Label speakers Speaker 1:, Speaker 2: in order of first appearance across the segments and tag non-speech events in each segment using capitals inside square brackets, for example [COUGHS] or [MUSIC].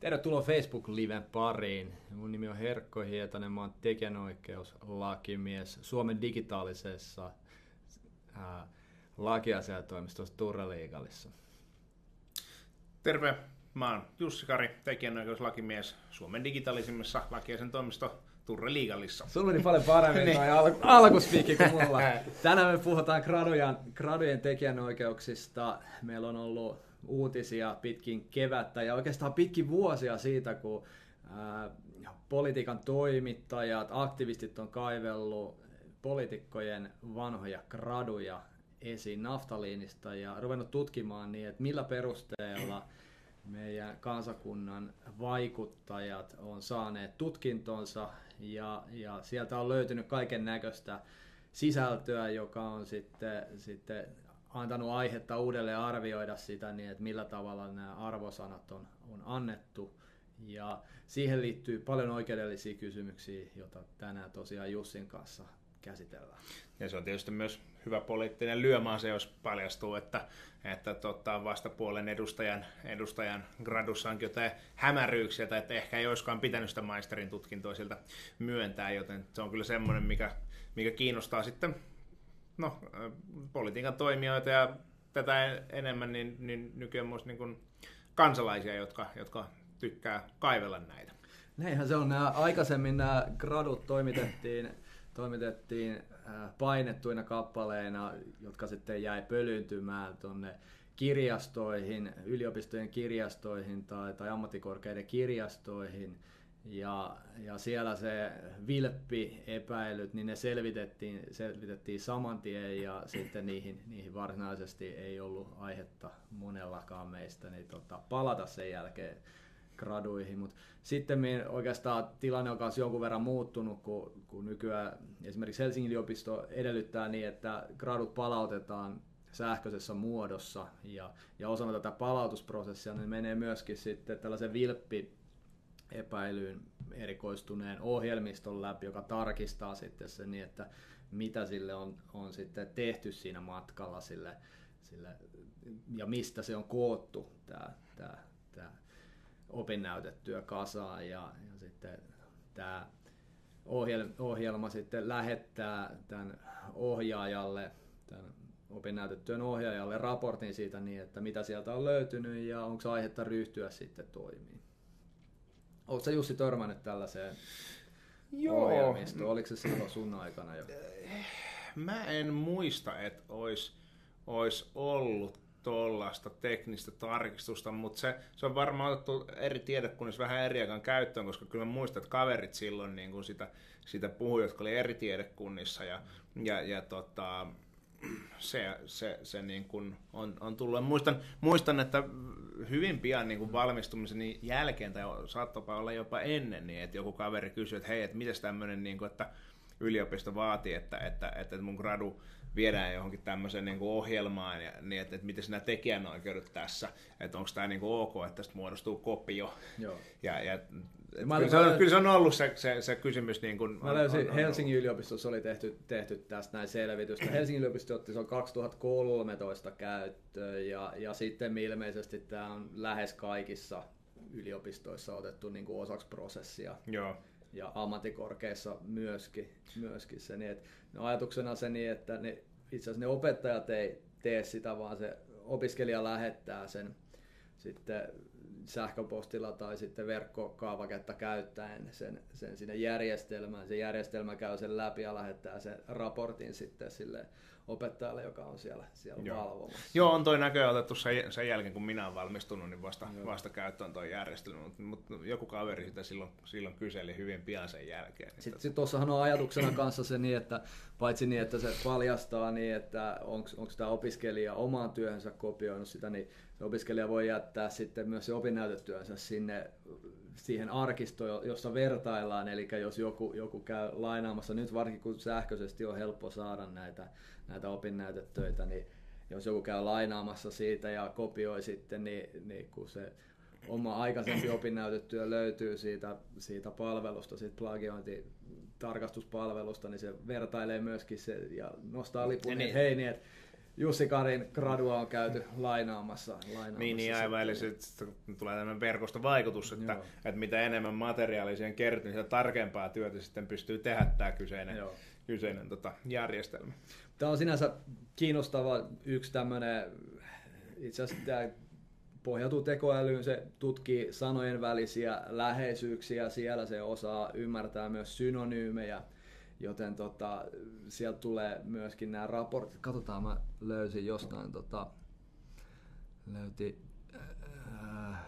Speaker 1: Tervetuloa Facebook-liven pariin. Mun nimi on Herkko Hietanen, mä oon tekijänoikeuslakimies Suomen digitaalisessa ää, lakiasiatoimistossa Turre Liigalissa.
Speaker 2: Terve, mä oon Jussi Kari, tekijänoikeuslakimies Suomen digitaalisimmassa lakiasian toimisto Turre Liigallissa.
Speaker 1: Sulla meni paljon paremmin [LAUGHS] niin. al- alkuspiikki kuin mulla. [LAUGHS] Tänään me puhutaan gradujen, gradujen tekijänoikeuksista. Meillä on ollut uutisia pitkin kevättä ja oikeastaan pitkin vuosia siitä, kun politiikan toimittajat, aktivistit on kaivellut poliitikkojen vanhoja graduja esiin naftaliinista ja ruvennut tutkimaan niin, että millä perusteella meidän kansakunnan vaikuttajat on saaneet tutkintonsa ja, ja sieltä on löytynyt kaiken näköistä sisältöä, joka on sitten, sitten antanut aihetta uudelleen arvioida sitä, niin että millä tavalla nämä arvosanat on, on annettu. Ja siihen liittyy paljon oikeudellisia kysymyksiä, joita tänään tosiaan Jussin kanssa käsitellään.
Speaker 2: Ja se on tietysti myös hyvä poliittinen lyömaan se, jos paljastuu, että, että tota, vastapuolen edustajan, edustajan gradussa onkin jotain hämäryyksiä, tai että ehkä ei olisikaan pitänyt sitä maisterin tutkintoa myöntää, joten se on kyllä semmoinen, mikä, mikä kiinnostaa sitten no, politiikan toimijoita ja tätä enemmän, niin, niin nykyään myös niin kuin kansalaisia, jotka, jotka tykkää kaivella näitä.
Speaker 1: Näinhän se on. Nämä, aikaisemmin nämä gradut toimitettiin, [CLEARS THROAT] toimitettiin äh, painettuina kappaleina, jotka sitten jäi pölyyntymään tuonne kirjastoihin, yliopistojen kirjastoihin tai, tai ammattikorkeiden kirjastoihin – ja, ja siellä se vilppi epäilyt, niin ne selvitettiin, selvitettiin saman tien ja sitten niihin, niihin varsinaisesti ei ollut aihetta monellakaan meistä niin tota, palata sen jälkeen graduihin. Mutta sitten oikeastaan tilanne on myös jonkun verran muuttunut, kun, kun nykyään esimerkiksi Helsingin yliopisto edellyttää niin, että gradut palautetaan sähköisessä muodossa ja, ja osana tätä palautusprosessia niin menee myöskin sitten tällaisen vilppi epäilyyn erikoistuneen ohjelmiston läpi, joka tarkistaa sitten se niin, että mitä sille on, on sitten tehty siinä matkalla sille, sille ja mistä se on koottu tämä, tämä, tämä opinnäytetyö kasaan ja, ja sitten tämä ohjelma, ohjelma sitten lähettää tämän ohjaajalle, tämän opinnäytetyön ohjaajalle raportin siitä niin, että mitä sieltä on löytynyt ja onko aihetta ryhtyä sitten toimiin. Oletko Jussi törmännyt tällaiseen Joo. ohjelmistoon? Oliko se silloin sun aikana jo?
Speaker 2: Mä en muista, että olisi ois ollut tuollaista teknistä tarkistusta, mutta se, se on varmaan otettu eri tiedekunnissa vähän eri aikaan käyttöön, koska kyllä mä muistan, että kaverit silloin niin kuin sitä, sitä puhui, jotka oli eri tiedekunnissa ja, ja, ja tota, se, se, se niin kuin on, on tullut. Muistan, muistan, että hyvin pian niin kuin valmistumisen jälkeen, tai saattoi olla jopa ennen, niin että joku kaveri kysyi, että hei, että miten tämmöinen, niin kuin, että yliopisto vaatii, että, että, että mun gradu viedään johonkin tämmöiseen niin kuin ohjelmaan, ja, niin että, että miten sinä tekijänoikeudet tässä, että onko tämä niin kuin ok, että tästä muodostuu kopio. Joo. Ja, ja Mä kyllä, se on, kyllä se on ollut se, se, se kysymys. Niin kuin
Speaker 1: mä löysin, on, on, Helsingin ollut. yliopistossa oli tehty, tehty tästä näin selvitystä. [CLEARS THROAT] Helsingin yliopisto otti se on 2013 käyttöön ja, ja sitten ilmeisesti tämä on lähes kaikissa yliopistoissa otettu niin kuin osaksi prosessia. Joo. Ja ammattikorkeissa myöskin, myöskin se. Niin, että, no ajatuksena se niin, että ne, itse asiassa ne opettajat ei tee sitä, vaan se opiskelija lähettää sen sitten sähköpostilla tai sitten verkkokaavaketta käyttäen sen, sen sinne järjestelmään. Se järjestelmä käy sen läpi ja lähettää sen raportin sitten sille opettajalle, joka on siellä, siellä Joo. valvomassa.
Speaker 2: Joo, on toi näköjään otettu sen, sen jälkeen, kun minä olen valmistunut, niin vasta, vasta käyttöön tuo järjestelmä, mutta mut joku kaveri sitä silloin, silloin kyseli hyvin pian sen jälkeen.
Speaker 1: Sitten sit tuossahan on ajatuksena kanssa se niin, että paitsi niin, että se paljastaa niin, että onko tämä opiskelija omaan työhönsä kopioinut sitä, niin opiskelija voi jättää sitten myös se opinnäytetyönsä sinne siihen arkistoon, jossa vertaillaan, eli jos joku, joku käy lainaamassa, nyt varsinkin kun sähköisesti on helppo saada näitä, näitä opinnäytetöitä, niin jos joku käy lainaamassa siitä ja kopioi sitten, niin, niin kun se oma aikaisempi [CLEARS THROAT] opinnäytetyö löytyy siitä, siitä palvelusta, siitä plagiointitarkastuspalvelusta, niin se vertailee myöskin se ja nostaa lipun, niin, hei niin, että Jussi Karin gradua on käyty lainaamassa. lainaamassa
Speaker 2: niin, niin aivan, eli sitten tulee tämmöinen verkostovaikutus, että, että mitä enemmän materiaalia siihen kertyy, niin sitä tarkempaa työtä sitten pystyy tehdä tämä kyseinen, Joo. kyseinen tota, järjestelmä.
Speaker 1: Tämä on sinänsä kiinnostava yksi tämmöinen, itse asiassa tämä pohjautuu tekoälyyn, se tutkii sanojen välisiä läheisyyksiä, siellä se osaa ymmärtää myös synonyymejä, joten tota, sieltä tulee myöskin nämä raportit. Katsotaan, mä löysin jostain, tota, löyti, äh,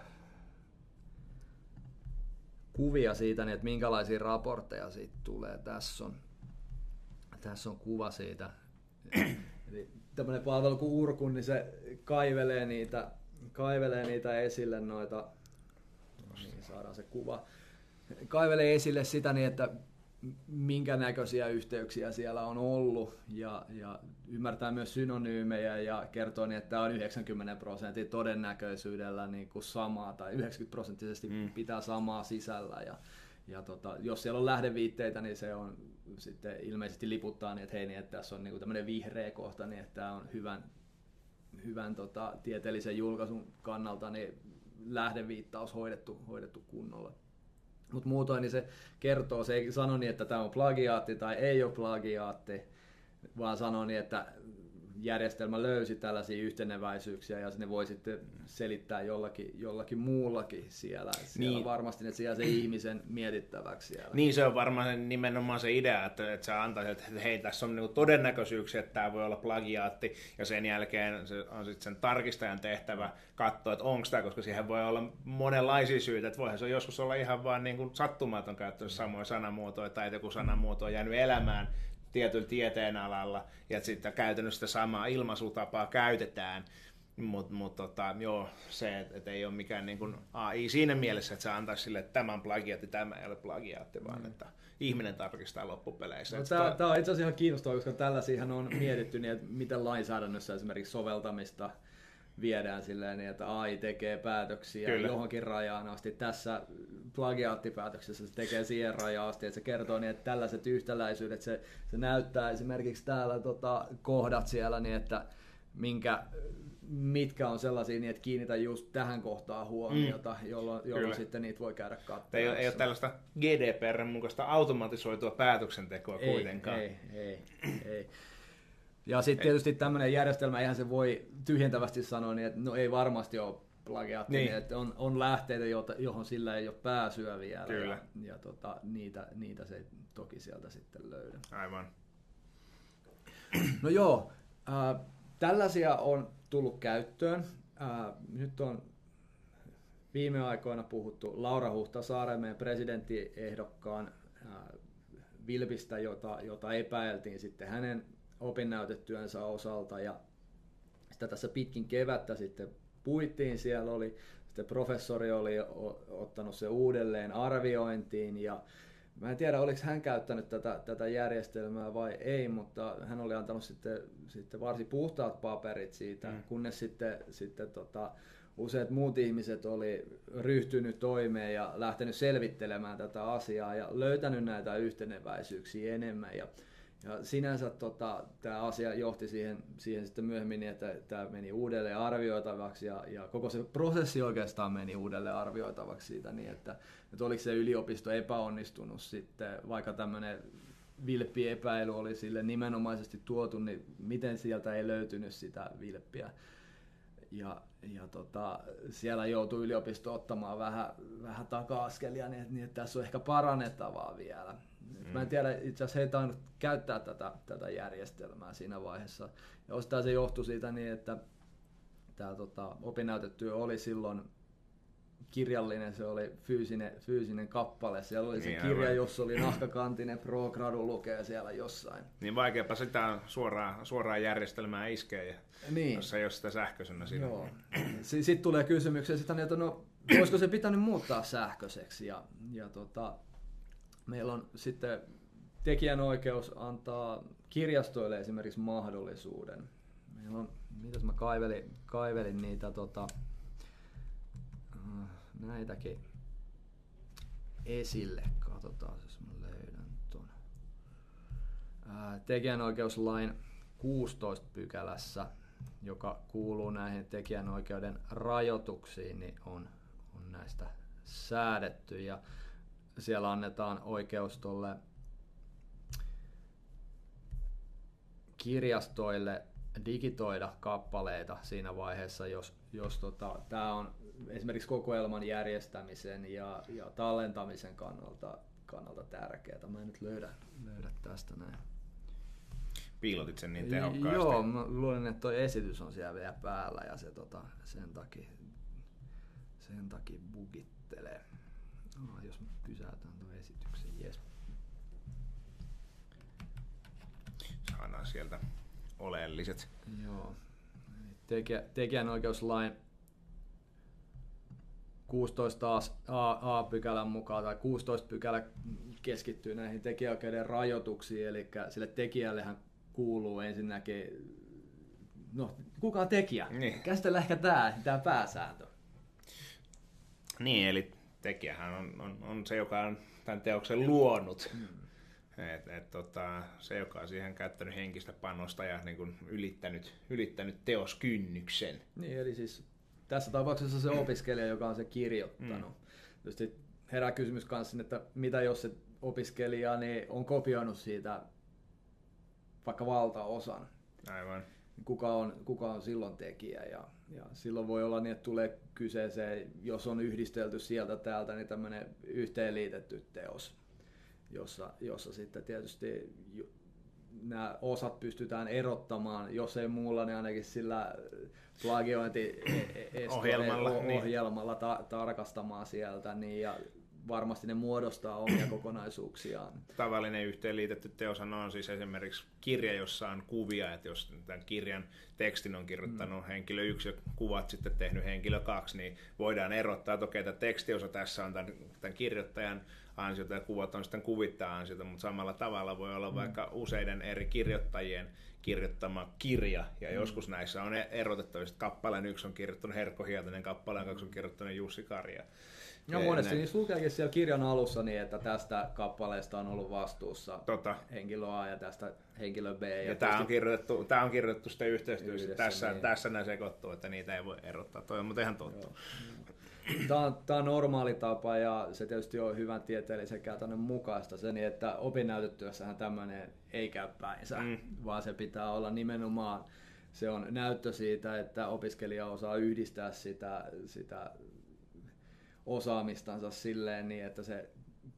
Speaker 1: kuvia siitä, niin että minkälaisia raportteja siitä tulee. Tässä on, tässä on kuva siitä. [CLEARS THROAT] Eli tämmöinen palvelu kuin Urkun, niin se kaivelee niitä kaivelee niitä esille noita, niin saadaan se kuva, kaivelee esille sitä niin, että minkä näköisiä yhteyksiä siellä on ollut ja, ja ymmärtää myös synonyymejä ja kertoo niin, että tämä on 90 prosentin todennäköisyydellä niin kuin samaa tai 90 prosenttisesti mm. pitää samaa sisällä ja, ja tota, jos siellä on lähdeviitteitä, niin se on sitten ilmeisesti liputtaa niin, että hei, niin, että tässä on niin kuin tämmöinen vihreä kohta, niin että tämä on hyvän hyvän tota, tieteellisen julkaisun kannalta niin lähdeviittaus hoidettu, hoidettu kunnolla. Mutta muutoin niin se kertoo, se ei sano niin, että tämä on plagiaatti tai ei ole plagiaatti, vaan sanoo niin, että järjestelmä löysi tällaisia yhteneväisyyksiä ja ne voi sitten selittää jollakin, jollakin muullakin siellä. siellä niin. varmasti että siellä se ihmisen mietittäväksi siellä.
Speaker 2: Niin se on varmaan nimenomaan se idea, että, että sä antaisit, että hei tässä on niinku todennäköisyyksiä, että tämä voi olla plagiaatti ja sen jälkeen se on sitten sen tarkistajan tehtävä katsoa, että onko tämä, koska siihen voi olla monenlaisia syitä, että voihan se joskus olla ihan vaan niin kuin sattumaton käyttänyt samoja sanamuotoja tai että joku sanamuoto on jäänyt elämään tietyllä tieteen alalla, ja sitten käytännössä sitä samaa ilmaisutapaa käytetään, mutta mut, tota, joo, se, että et ei ole mikään niin kuin AI siinä mielessä, että se antaisi sille, että tämä on plagiaatti, tämä ei ole plagiaatti, vaan mm. että ihminen tarkistaa loppupeleissä.
Speaker 1: No, tämä, tämä on itse asiassa ihan kiinnostavaa, koska tällaisia on mietitty, niin että miten lainsäädännössä esimerkiksi soveltamista viedään silleen niin, että AI tekee päätöksiä Kyllä. johonkin rajaan asti. Tässä plagiaattipäätöksessä se tekee siihen rajaan asti, että se kertoo niin, että tällaiset yhtäläisyydet, se, se näyttää esimerkiksi täällä tota, kohdat siellä niin, että minkä, mitkä on sellaisia, niin että kiinnitä just tähän kohtaan huomiota, mm. jolloin, jolloin sitten niitä voi käydä katsomaan.
Speaker 2: Ei, ei ole tällaista GDPR mukaista automatisoitua päätöksentekoa
Speaker 1: ei,
Speaker 2: kuitenkaan.
Speaker 1: Ei, ei, ei. Ja sitten tietysti tämmöinen järjestelmä, eihän se voi tyhjentävästi sanoa, niin että no ei varmasti ole plagiaatti, niin. että on, on lähteitä, johon sillä ei ole pääsyä vielä. Kyllä. Ja, ja tota, niitä, niitä se toki sieltä sitten löydä.
Speaker 2: Aivan.
Speaker 1: No joo, äh, tällaisia on tullut käyttöön. Äh, nyt on viime aikoina puhuttu Laura Huhtasaaren, meidän presidenttiehdokkaan äh, vilpistä, jota, jota epäiltiin sitten hänen opinnäytetyönsä osalta ja sitä tässä pitkin kevättä sitten puittiin, siellä oli sitten professori oli ottanut se uudelleen arviointiin ja Mä en tiedä, oliko hän käyttänyt tätä, tätä järjestelmää vai ei, mutta hän oli antanut sitten, sitten varsin puhtaat paperit siitä, mm. kunnes sitten, sitten tota, useat muut ihmiset oli ryhtynyt toimeen ja lähtenyt selvittelemään tätä asiaa ja löytänyt näitä yhteneväisyyksiä enemmän. Ja ja sinänsä tota, tämä asia johti siihen, siihen sitten myöhemmin, niin, että tämä meni uudelleen arvioitavaksi ja, ja koko se prosessi oikeastaan meni uudelleen arvioitavaksi siitä niin, että, että oliko se yliopisto epäonnistunut sitten, vaikka tämmöinen vilppiepäily oli sille nimenomaisesti tuotu, niin miten sieltä ei löytynyt sitä vilppiä. Ja, ja tota, siellä joutui yliopisto ottamaan vähän, vähän taka-askelia, niin, niin että tässä on ehkä parannettavaa vielä. Mm. Mä en mm. tiedä, itse asiassa he ei käyttää tätä, tätä järjestelmää siinä vaiheessa. Ja osittain se johtui siitä niin, että tämä tota, opinnäytetyö oli silloin kirjallinen, se oli fyysinen, fyysinen kappale. Siellä oli se niin, kirja, aivan. jossa oli nahkakantinen pro gradu lukee siellä jossain.
Speaker 2: Niin vaikeapa sitä suoraan, suoraan järjestelmää iskeä, ja niin. jos ei ole sitä sähköisenä siinä. Joo. [CLEARS THROAT]
Speaker 1: Sitten tulee kysymyksiä sitä, että no, olisiko se pitänyt muuttaa sähköiseksi. Ja, ja tota, meillä on sitten tekijänoikeus antaa kirjastoille esimerkiksi mahdollisuuden. Meillä on, mitäs mä kaivelin, kaivelin niitä tota, näitäkin esille. Katsotaan, jos mä löydän. Äh, tekijänoikeuslain 16 pykälässä, joka kuuluu näihin tekijänoikeuden rajoituksiin, niin on, on näistä säädetty ja siellä annetaan oikeus tuolle kirjastoille digitoida kappaleita siinä vaiheessa, jos, jos tota, tämä on esimerkiksi kokoelman järjestämisen ja, ja tallentamisen kannalta, kannalta tärkeää. Mä en nyt löydä, löydä tästä näin.
Speaker 2: Piilotit sen niin tehokkaasti.
Speaker 1: Joo, mä luulen, että tuo esitys on siellä vielä päällä ja se tota, sen takia, sen takia bugittelee. No, jos mä pysäytän tuon esityksen, jes.
Speaker 2: Saadaan sieltä oleelliset.
Speaker 1: Joo. Tekijä, tekijänoikeuslain 16 A, A, pykälän mukaan tai 16 pykälä keskittyy näihin tekijäoikeuden rajoituksiin, eli sille tekijällehän kuuluu ensinnäkin, no kuka on tekijä? Niin. Käsitellään ehkä tämä, tämä pääsääntö.
Speaker 2: Niin, eli tekijähän on, on, on se, joka on tämän teoksen luonut. Mm. Et, et, tota, se, joka on siihen käyttänyt henkistä panosta ja niin kuin ylittänyt, ylittänyt teoskynnyksen.
Speaker 1: Niin, eli siis tässä tapauksessa se opiskelija, joka on se kirjoittanut. Mm. Tietysti herää kysymys kanssa, että mitä jos se opiskelija niin on kopioinut siitä vaikka valtaosan.
Speaker 2: Aivan.
Speaker 1: Kuka on, kuka on silloin tekijä ja, ja silloin voi olla niin, että tulee kyseeseen, jos on yhdistelty sieltä täältä, niin tämmöinen yhteenliitetty teos, jossa, jossa sitten tietysti nämä osat pystytään erottamaan, jos ei muulla, niin ainakin sillä plagiointi ohjelmalla, ohjelmalla ta- tarkastamaan sieltä. Niin, ja varmasti ne muodostaa omia kokonaisuuksiaan.
Speaker 2: Tavallinen yhteenliitetty teos on siis esimerkiksi kirja, jossa on kuvia, että jos tämän kirjan tekstin on kirjoittanut mm. henkilö yksi ja kuvat sitten tehnyt henkilö kaksi, niin voidaan erottaa, että okei, okay, tämä tekstiosa tässä on tämän, tämän kirjoittajan ansiota ja kuvat on sitten kuvittaa ansiota, mutta samalla tavalla voi olla mm. vaikka useiden eri kirjoittajien kirjoittama kirja, ja mm. joskus näissä on erotettavissa, kappaleen yksi on kirjoittanut Herkko Hietanen, kappaleen kaksi on kirjoittanut Jussi Karja.
Speaker 1: No monesti niin lukeekin siellä kirjan alussa niin, että tästä kappaleesta on ollut vastuussa tota. henkilö A ja tästä henkilö B. Ja,
Speaker 2: ja tämä, on kirjoitettu, tämä on kirjoitettu sitten yhteistyössä. Yhdessä, tässä, niin. tässä nämä sekoittuu, että niitä ei voi erottaa. Toi on mutta ihan totta.
Speaker 1: Tämä on, tämä on normaali tapa ja se tietysti on hyvän tieteellisen käytännön mukaista se, niin että opinnäytetyössähän tämmöinen ei käy päinsä, mm. vaan se pitää olla nimenomaan se on näyttö siitä, että opiskelija osaa yhdistää sitä, sitä osaamistansa silleen niin, että se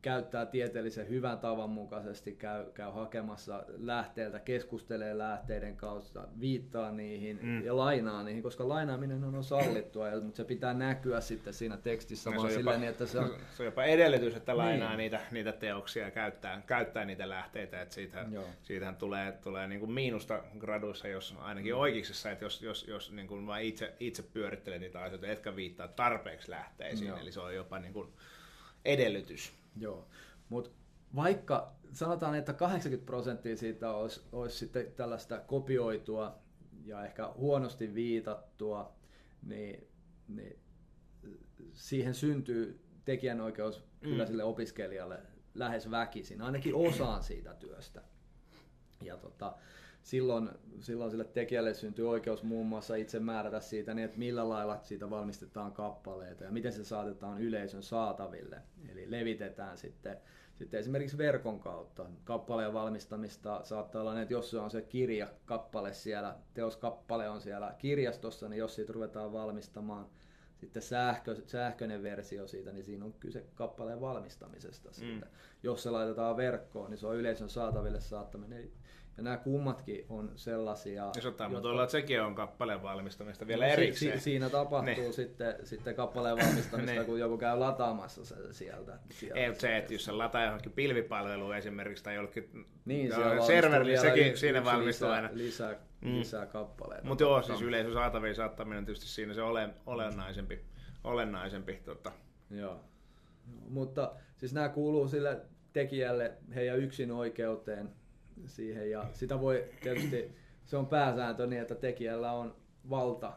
Speaker 1: käyttää tieteellisen hyvän tavan mukaisesti, käy, käy hakemassa lähteeltä, keskustelee lähteiden kautta, viittaa niihin mm. ja lainaa niihin, koska lainaaminen on sallittua, mutta se pitää näkyä sitten siinä tekstissä no, vaan jopa, silleen, niin, että se on...
Speaker 2: Se on jopa edellytys, että lainaa niin. niitä, niitä teoksia ja käyttää, käyttää niitä lähteitä, että siitä, siitähän tulee, tulee niin kuin miinusta graduissa, jos ainakin mm. oikeiksessa, että jos, jos, jos niin kuin vaan itse, itse pyörittelee niitä asioita, etkä viittaa tarpeeksi lähteisiin, Joo. eli se on jopa niin kuin edellytys.
Speaker 1: Joo, mutta vaikka sanotaan, että 80 prosenttia siitä olisi, olisi sitten tällaista kopioitua ja ehkä huonosti viitattua, niin, niin siihen syntyy tekijänoikeus mm. kyllä sille opiskelijalle lähes väkisin, ainakin osaan siitä työstä. Ja tota, silloin, silloin sille tekijälle syntyy oikeus muun muassa itse määrätä siitä, niin että millä lailla siitä valmistetaan kappaleita ja miten se saatetaan yleisön saataville. Eli levitetään sitten, sitten esimerkiksi verkon kautta. Kappaleen valmistamista saattaa olla, niin, että jos se on se kirja kappale siellä, teoskappale on siellä kirjastossa, niin jos siitä ruvetaan valmistamaan sitten sähkö, sähköinen versio siitä, niin siinä on kyse kappaleen valmistamisesta. Siitä. Mm. Jos se laitetaan verkkoon, niin se on yleisön saataville saattaminen ja nämä kummatkin on sellaisia...
Speaker 2: Ja saattaa jotka... olla, että sekin on kappaleen valmistamista vielä no, erikseen.
Speaker 1: Si- siinä tapahtuu ne. sitten, sitten kappaleen valmistamista, kun joku käy lataamassa se sieltä. sieltä
Speaker 2: Ei, se, että jos se lataa johonkin pilvipalveluun esimerkiksi tai jollekin niin, no, serverille, niin sekin yksi, siinä valmistuu
Speaker 1: aina. Lisää, mm. lisää kappaleita.
Speaker 2: Mutta joo, siis yleisön saatavien saattaminen on tietysti siinä se ole, olennaisempi. olennaisempi tota.
Speaker 1: Joo. Mutta siis nämä kuuluu sille tekijälle heidän yksin oikeuteen siihen ja sitä voi tietysti, se on pääsääntö niin, että tekijällä on valta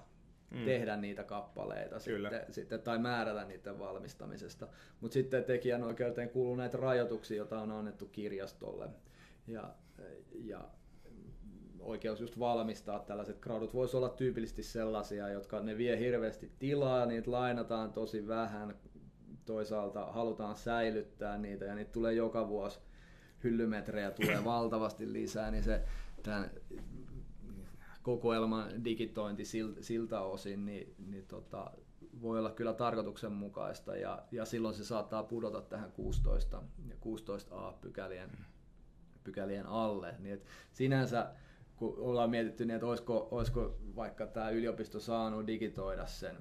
Speaker 1: mm. tehdä niitä kappaleita sitten, sitten, tai määrätä niiden valmistamisesta. Mutta sitten tekijän oikeuteen kuuluu näitä rajoituksia, joita on annettu kirjastolle. Ja, ja oikeus just valmistaa tällaiset gradut voisi olla tyypillisesti sellaisia, jotka ne vie hirveästi tilaa, niitä lainataan tosi vähän, toisaalta halutaan säilyttää niitä ja niitä tulee joka vuosi hyllymetrejä tulee [CLEARS THROAT] valtavasti lisää, niin se tämän kokoelman digitointi siltä osin, niin, niin tota, voi olla kyllä tarkoituksenmukaista ja, ja silloin se saattaa pudota tähän 16 ja 16a pykälien, pykälien alle. Niin et sinänsä kun ollaan mietitty, niin että olisiko, olisiko vaikka tämä yliopisto saanut digitoida sen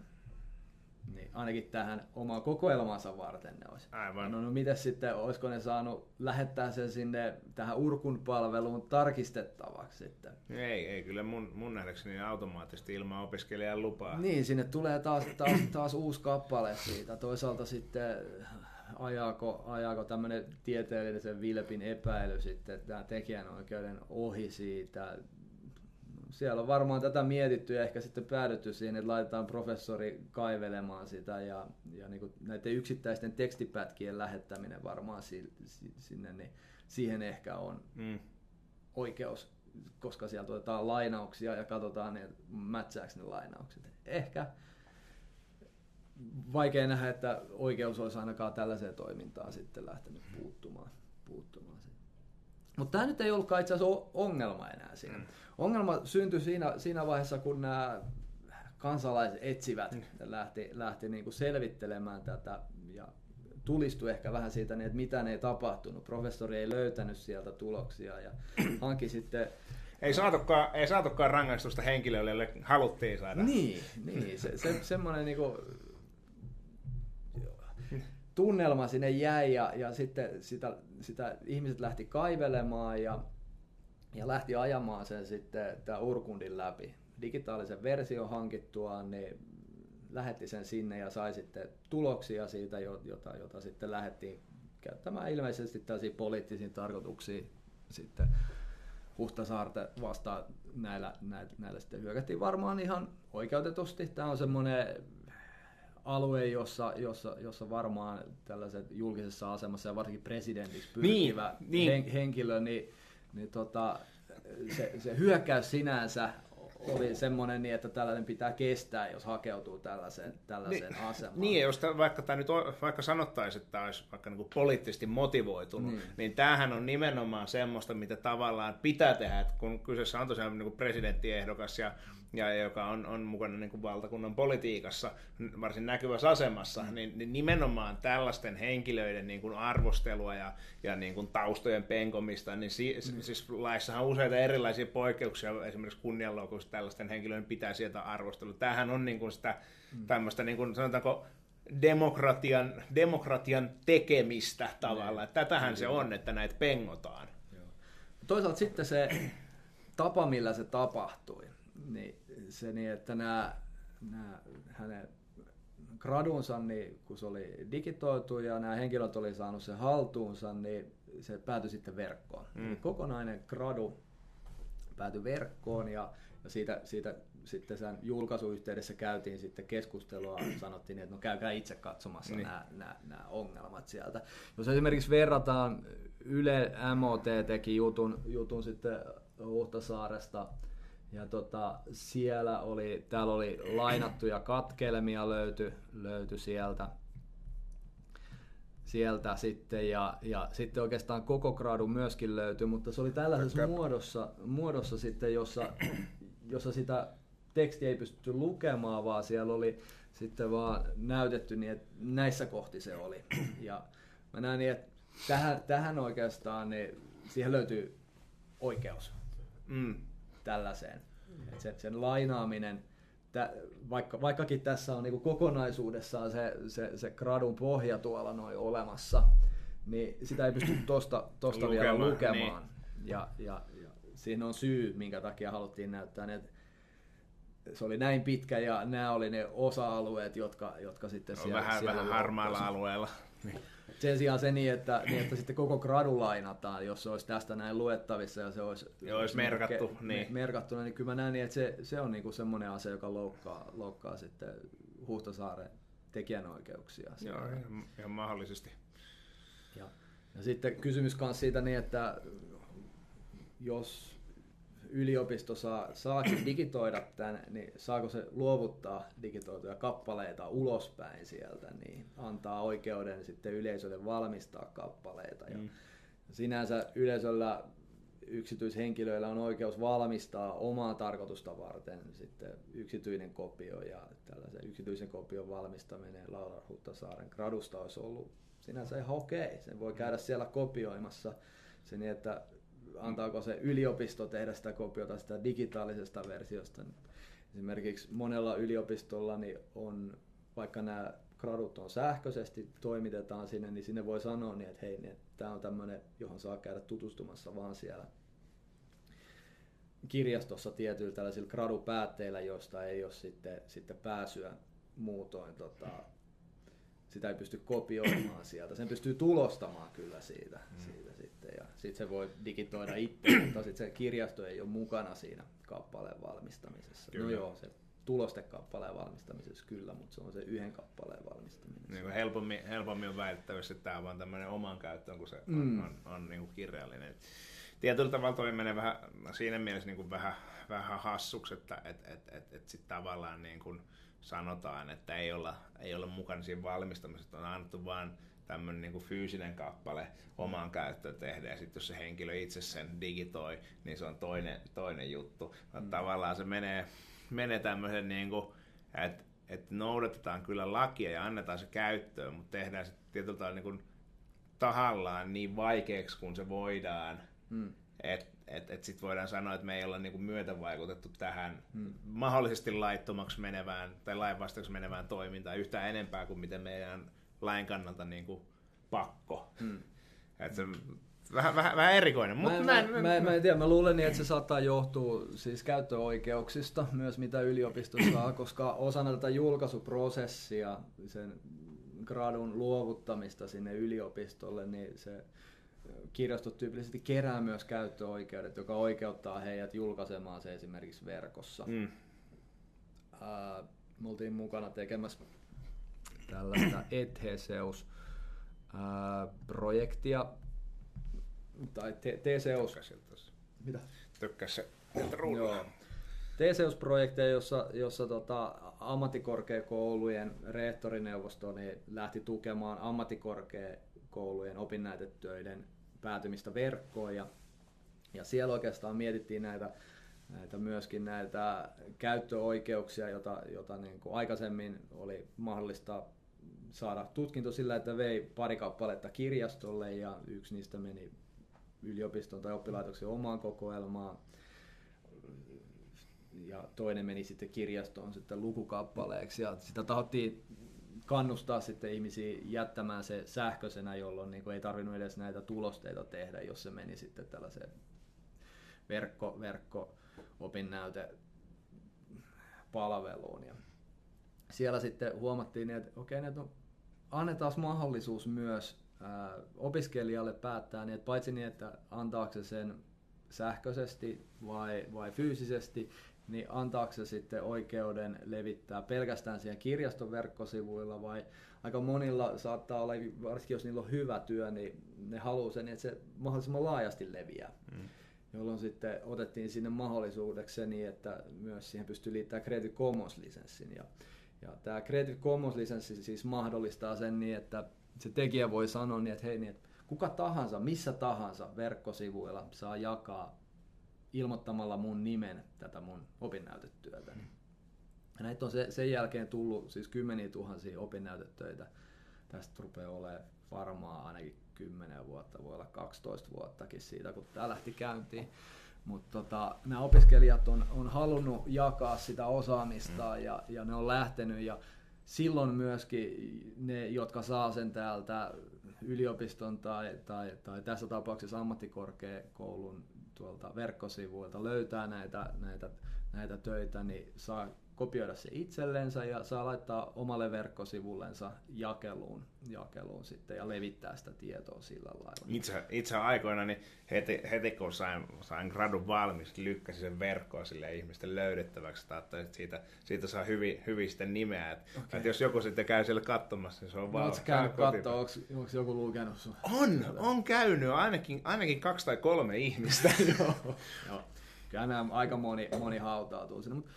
Speaker 1: niin ainakin tähän omaa kokoelmansa varten ne olisi.
Speaker 2: Aivan.
Speaker 1: No, no miten sitten, olisiko ne saanut lähettää sen sinne tähän Urkun palveluun tarkistettavaksi sitten?
Speaker 2: Ei, ei kyllä mun, mun nähdäkseni automaattisesti ilman opiskelijan lupaa.
Speaker 1: Niin, sinne tulee taas, taas, taas uusi kappale siitä. Toisaalta sitten ajaako, ajaako tämmöinen tieteellisen vilpin epäily sitten tämä tekijänoikeuden ohi siitä siellä on varmaan tätä mietitty ja ehkä sitten päädytty siihen, että laitetaan professori kaivelemaan sitä ja, ja niin kuin näiden yksittäisten tekstipätkien lähettäminen varmaan si, si, sinne, niin siihen ehkä on mm. oikeus, koska sieltä otetaan lainauksia ja katsotaan, ne, mätsääkö ne lainaukset. Ehkä vaikea nähdä, että oikeus olisi ainakaan tällaiseen toimintaan sitten lähtenyt puuttumaan. puuttumaan. Mutta tämä nyt ei ollutkaan itse asiassa ongelma enää siinä. Mm. Ongelma syntyi siinä, siinä vaiheessa, kun nämä kansalaiset etsivät mm. lähti, lähti niin kuin selvittelemään tätä ja tulistui ehkä vähän siitä, niin, että mitä ne ei tapahtunut. Professori ei löytänyt sieltä tuloksia ja hanki sitten
Speaker 2: ei saatukaan, ei saatukaan rangaistusta henkilöille, joille haluttiin saada.
Speaker 1: Niin, niin se, se, semmoinen niinku, tunnelma sinne jäi ja, ja sitten sitä, sitä ihmiset lähti kaivelemaan ja ja lähti ajamaan sen sitten tämä Urkundin läpi. Digitaalisen version hankittua, niin lähetti sen sinne ja sai sitten tuloksia siitä, jota, jota sitten lähdettiin käyttämään ilmeisesti tällaisiin poliittisiin tarkoituksiin sitten Huhtasaarta vastaan näillä, näillä, näillä sitten hyökättiin varmaan ihan oikeutetusti. Tämä on semmoinen alue, jossa, jossa, jossa varmaan tällaiset julkisessa asemassa ja varsinkin presidentiksi pyrkivä niin, niin. Hen, henkilö, niin niin tota, se, se hyökkäys sinänsä oli semmoinen, niin että tällainen pitää kestää, jos hakeutuu tällaiseen, tällaiseen
Speaker 2: niin,
Speaker 1: asemaan.
Speaker 2: Niin, jos tämän, vaikka, tämä nyt, vaikka sanottaisiin, että tämä olisi vaikka niin kuin poliittisesti motivoitunut, niin. niin tämähän on nimenomaan semmoista, mitä tavallaan pitää tehdä, että kun kyseessä on tosiaan niin kuin presidenttiehdokas ja ja joka on, on mukana niin kuin valtakunnan politiikassa varsin näkyvässä asemassa, mm. niin, niin nimenomaan tällaisten henkilöiden niin kuin arvostelua ja, ja niin kuin taustojen penkomista, niin si, mm. siis laissahan on useita erilaisia poikkeuksia, esimerkiksi kunnianloukussa tällaisten henkilöiden pitää sieltä arvostelua. Tämähän on niin kuin sitä mm. tämmöistä, niin kuin, sanotaanko, demokratian, demokratian tekemistä tavallaan. Mm. Tätähän mm. se on, että näitä pengotaan. Joo.
Speaker 1: Toisaalta sitten se tapa, millä se tapahtui, niin se niin, että nämä, nämä hänen gradunsa, niin kun se oli digitoitu ja nämä henkilöt oli saanut sen haltuunsa, niin se päätyi sitten verkkoon. Mm. Eli kokonainen gradu päätyi verkkoon ja, ja siitä, siitä sitten sen julkaisuyhteydessä käytiin sitten keskustelua, sanottiin, että no käykää itse katsomassa niin. nämä, nämä, nämä ongelmat sieltä. Jos esimerkiksi verrataan, Yle MOT teki jutun, jutun sitten Huhtasaaresta, ja tota, siellä oli, täällä oli lainattuja katkelmia löyty, löyty sieltä, sieltä sitten ja, ja sitten oikeastaan koko gradu myöskin löytyi, mutta se oli tällaisessa muodossa, muodossa sitten, jossa, jossa sitä tekstiä ei pystytty lukemaan, vaan siellä oli sitten vaan näytetty niin, että näissä kohti se oli. Ja mä näen niin, että tähän, tähän oikeastaan niin siihen löytyy oikeus. Mm tällaiseen. Et sen, sen lainaaminen, tä, vaikka, vaikkakin tässä on niinku kokonaisuudessaan se, se, se gradun pohja tuolla noin olemassa, niin sitä ei pysty [CLEARS THROAT] tuosta tosta vielä lukemaan. Niin. Ja, ja, ja siinä on syy, minkä takia haluttiin näyttää, että se oli näin pitkä ja nämä oli ne osa-alueet, jotka, jotka sitten siellä,
Speaker 2: vähän,
Speaker 1: siellä
Speaker 2: vähän harmaalla alueella.
Speaker 1: Niin. Sen sijaan se niin, että, niin, että sitten koko gradu lainataan, jos se olisi tästä näin luettavissa ja se olisi,
Speaker 2: ja olisi merkattu, ke, niin.
Speaker 1: merkattuna, niin kyllä mä näen niin, että se, se on niinku semmoinen asia, joka loukkaa, loukkaa sitten Huhtasaaren tekijänoikeuksia.
Speaker 2: Joo, ihan mahdollisesti.
Speaker 1: Ja, ja sitten kysymys myös siitä niin, että jos yliopisto saa, saakin digitoida tämän, niin saako se luovuttaa digitoituja kappaleita ulospäin sieltä, niin antaa oikeuden sitten yleisölle valmistaa kappaleita. Ja mm. Sinänsä yleisöllä yksityishenkilöillä on oikeus valmistaa omaa tarkoitusta varten sitten yksityinen kopio ja tällaisen yksityisen kopion valmistaminen Laura Huttasaaren gradusta olisi ollut sinänsä ihan okei. Sen voi käydä siellä kopioimassa se niin, että antaako se yliopisto tehdä sitä kopiota sitä digitaalisesta versiosta. Esimerkiksi monella yliopistolla niin on, vaikka nämä gradut on sähköisesti, toimitetaan sinne, niin sinne voi sanoa niin, että hei, niin, tämä on tämmöinen, johon saa käydä tutustumassa vaan siellä kirjastossa tietyillä tällaisilla gradupäätteillä, joista ei ole sitten, sitten pääsyä muutoin tota, sitä ei pysty kopioimaan sieltä. Sen pystyy tulostamaan kyllä siitä, mm. siitä sitten. Ja sitten se voi digitoida itse, mutta sitten se kirjasto ei ole mukana siinä kappaleen valmistamisessa. No kyllä. No joo, se tulostekappaleen valmistamisessa kyllä, mutta se on se yhden kappaleen valmistaminen.
Speaker 2: Niin helpommin, helpommin on väittävissä, että tämä on vaan tämmöinen oman käyttöön, kun se on, mm. on, on, on niin kuin kirjallinen. Tietyllä tavalla toi menee vähän, siinä mielessä niin kuin vähän, vähän hassuksi, että et, et, et, et sitten tavallaan niin kuin, sanotaan, että ei olla, ei olla mukana siinä valmistamisessa, on annettu vain tämmöinen niin fyysinen kappale omaan käyttöön tehdä, ja sitten jos se henkilö itse sen digitoi, niin se on toinen, toinen juttu. Mm. Tavallaan se menee, menee tämmöisen, niin että, että noudatetaan kyllä lakia ja annetaan se käyttöön, mutta tehdään se tietyllä tavalla niin kuin tahallaan niin vaikeaksi kuin se voidaan, mm. että että et sitten voidaan sanoa, että me ei olla niinku myötävaikutettu tähän hmm. mahdollisesti laittomaksi menevään tai lainvastaiseksi menevään toimintaan yhtään enempää kuin miten meidän lain kannalta niinku pakko. Hmm. Et se, vähän, vähän, vähän erikoinen.
Speaker 1: Mutta mä, mä, mä, mä, mä, en tiedä, mä luulen niin, että se saattaa johtua siis käyttöoikeuksista myös mitä yliopisto saa, [CLEARS THROAT] koska osana tätä julkaisuprosessia, sen gradun luovuttamista sinne yliopistolle, niin se kirjastot tyypillisesti kerää myös käyttöoikeudet, joka oikeuttaa heidät julkaisemaan se esimerkiksi verkossa. Mm. Ää, me oltiin mukana tekemässä tällaista [CLEARS THROAT] Etheseus-projektia, tai Teseus.
Speaker 2: Mitä? Tykkäs se
Speaker 1: Teseus-projekteja, jossa, jossa tota, ammattikorkeakoulujen rehtorineuvosto niin lähti tukemaan ammattikorkeakoulujen opinnäytetöiden päätymistä verkkoon ja, ja siellä oikeastaan mietittiin näitä, näitä myöskin näitä käyttöoikeuksia, joita, jota niin kuin aikaisemmin oli mahdollista saada tutkinto sillä, että vei pari kappaletta kirjastolle ja yksi niistä meni yliopiston tai oppilaitoksen omaan kokoelmaan ja toinen meni sitten kirjastoon sitten lukukappaleeksi ja sitä tahdottiin kannustaa sitten ihmisiä jättämään se sähköisenä, jolloin niin ei tarvinnut edes näitä tulosteita tehdä, jos se meni sitten tällaiseen verkko, verkko palveluun. Ja siellä sitten huomattiin, että okei, että no, annetaan mahdollisuus myös ää, opiskelijalle päättää, niin että paitsi niin, että antaako se sen sähköisesti vai, vai fyysisesti, niin antaako se sitten oikeuden levittää pelkästään siellä kirjaston verkkosivuilla vai aika monilla saattaa olla, varsinkin jos niillä on hyvä työ, niin ne haluaa sen, että se mahdollisimman laajasti leviää. Mm. Jolloin sitten otettiin sinne mahdollisuudeksi se niin, että myös siihen pystyy liittämään Creative Commons-lisenssin. Ja, ja tämä Creative Commons-lisenssi siis mahdollistaa sen niin, että se tekijä voi sanoa niin, että hei, niin, että kuka tahansa, missä tahansa verkkosivuilla saa jakaa ilmoittamalla mun nimen tätä mun opinnäytetyötä. Mm. Ja näitä on se, sen jälkeen tullut siis kymmeniä tuhansia opinnäytetöitä. Tästä rupeaa olemaan varmaan ainakin 10 vuotta, voi olla 12 vuottakin siitä, kun tämä lähti käyntiin. Mutta tota, nämä opiskelijat on, on halunnut jakaa sitä osaamista mm. ja, ja ne on lähtenyt ja silloin myöskin ne, jotka saa sen täältä yliopiston tai, tai, tai tässä tapauksessa ammattikorkeakoulun tuolta verkkosivuilta löytää näitä, näitä, näitä töitä, niin saa kopioida se itsellensä ja saa laittaa omalle verkkosivullensa jakeluun, jakeluun sitten ja levittää sitä tietoa sillä lailla.
Speaker 2: Itse, itse aikoina niin heti, heti kun sain, sain gradun valmis, lykkäsin sen verkkoa sille ihmisten löydettäväksi, että siitä, siitä saa hyvin, hyvin sitten nimeä. Että, okay. että jos joku sitten käy siellä katsomassa, niin se on
Speaker 1: vaan... Oletko käynyt katsoa, onko, onko joku lukenut
Speaker 2: sun? On, on käynyt, ainakin, ainakin kaksi tai kolme ihmistä. [LAUGHS]
Speaker 1: Joo. Joo kyllä nämä aika moni, moni hautautuu sinne. Mutta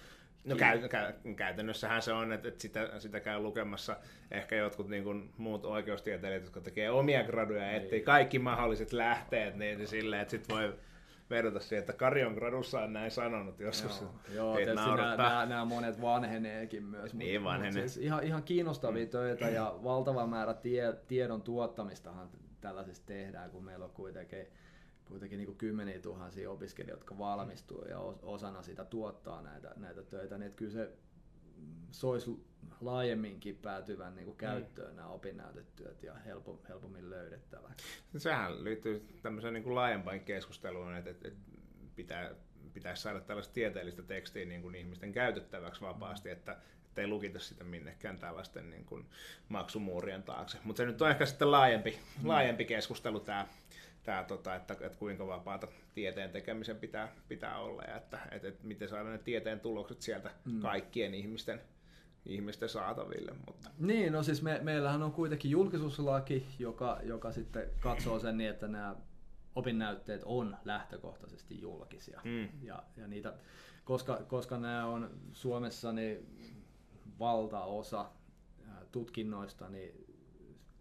Speaker 2: No käy, käy, käytännössähän se on, että, että sitä, sitä käy lukemassa ehkä jotkut niin kuin muut oikeustieteilijät, jotka tekee omia graduja ja etsii kaikki mahdolliset lähteet, niin silleen, että sitten voi vedota siihen, että gradussa on näin sanonut joskus.
Speaker 1: Joo, joo tietysti nämä, nämä, nämä, monet vanheneekin myös.
Speaker 2: Niin mutta, vanhene. Mutta
Speaker 1: siis ihan, ihan kiinnostavia mm. töitä ja valtava määrä tie, tiedon tuottamistahan tällaisessa tehdään, kun meillä on kuitenkin kuitenkin niin kuin kymmeniä tuhansia opiskelijoita, jotka valmistuu ja osana sitä tuottaa näitä, näitä töitä, niin että kyllä se soisi laajemminkin päätyvän niin kuin mm. käyttöön mm. nämä opinnäytetyöt ja helpo, helpommin löydettävä.
Speaker 2: Sehän liittyy tämmöiseen niin kuin laajempaan keskusteluun, että, että, että pitää, pitäisi saada tällaista tieteellistä tekstiä niin kuin ihmisten käytettäväksi vapaasti, mm. että ei lukita sitä minnekään tällaisten niin kuin maksumuurien taakse. Mutta se nyt on ehkä sitten laajempi, laajempi keskustelu tämä tämä, tota, että, että kuinka vapaata tieteen tekemisen pitää, pitää olla ja että, että, että miten saada ne tieteen tulokset sieltä mm. kaikkien ihmisten, ihmisten saataville. Mutta.
Speaker 1: Niin, no siis me, meillähän on kuitenkin julkisuuslaki, joka, joka sitten katsoo sen niin, että nämä opinnäytteet on lähtökohtaisesti julkisia. Mm. Ja, ja niitä, koska, koska nämä on Suomessa niin valtaosa tutkinnoista, niin